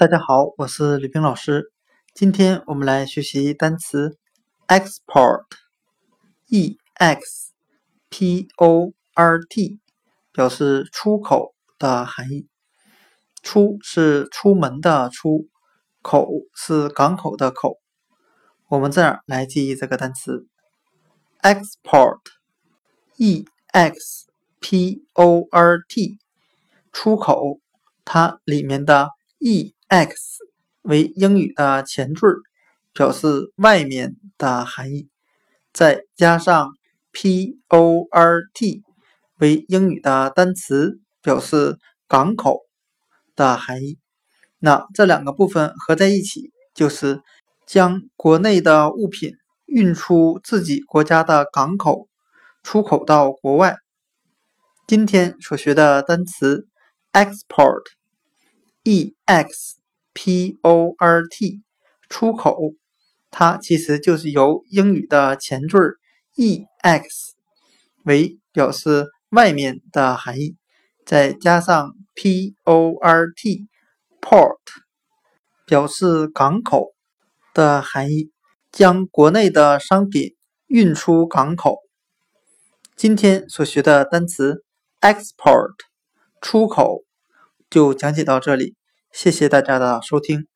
大家好，我是李冰老师。今天我们来学习单词 export，e x p o r t，表示出口的含义。出是出门的出，口是港口的口。我们这样来记忆这个单词 export，e x p o r t，出口，它里面的 e。x 为英语的前缀，表示外面的含义，再加上 port 为英语的单词，表示港口的含义。那这两个部分合在一起，就是将国内的物品运出自己国家的港口，出口到国外。今天所学的单词 export E X。port 出口，它其实就是由英语的前缀 ex 为表示外面的含义，再加上 port port 表示港口的含义，将国内的商品运出港口。今天所学的单词 export 出口就讲解到这里。谢谢大家的收听。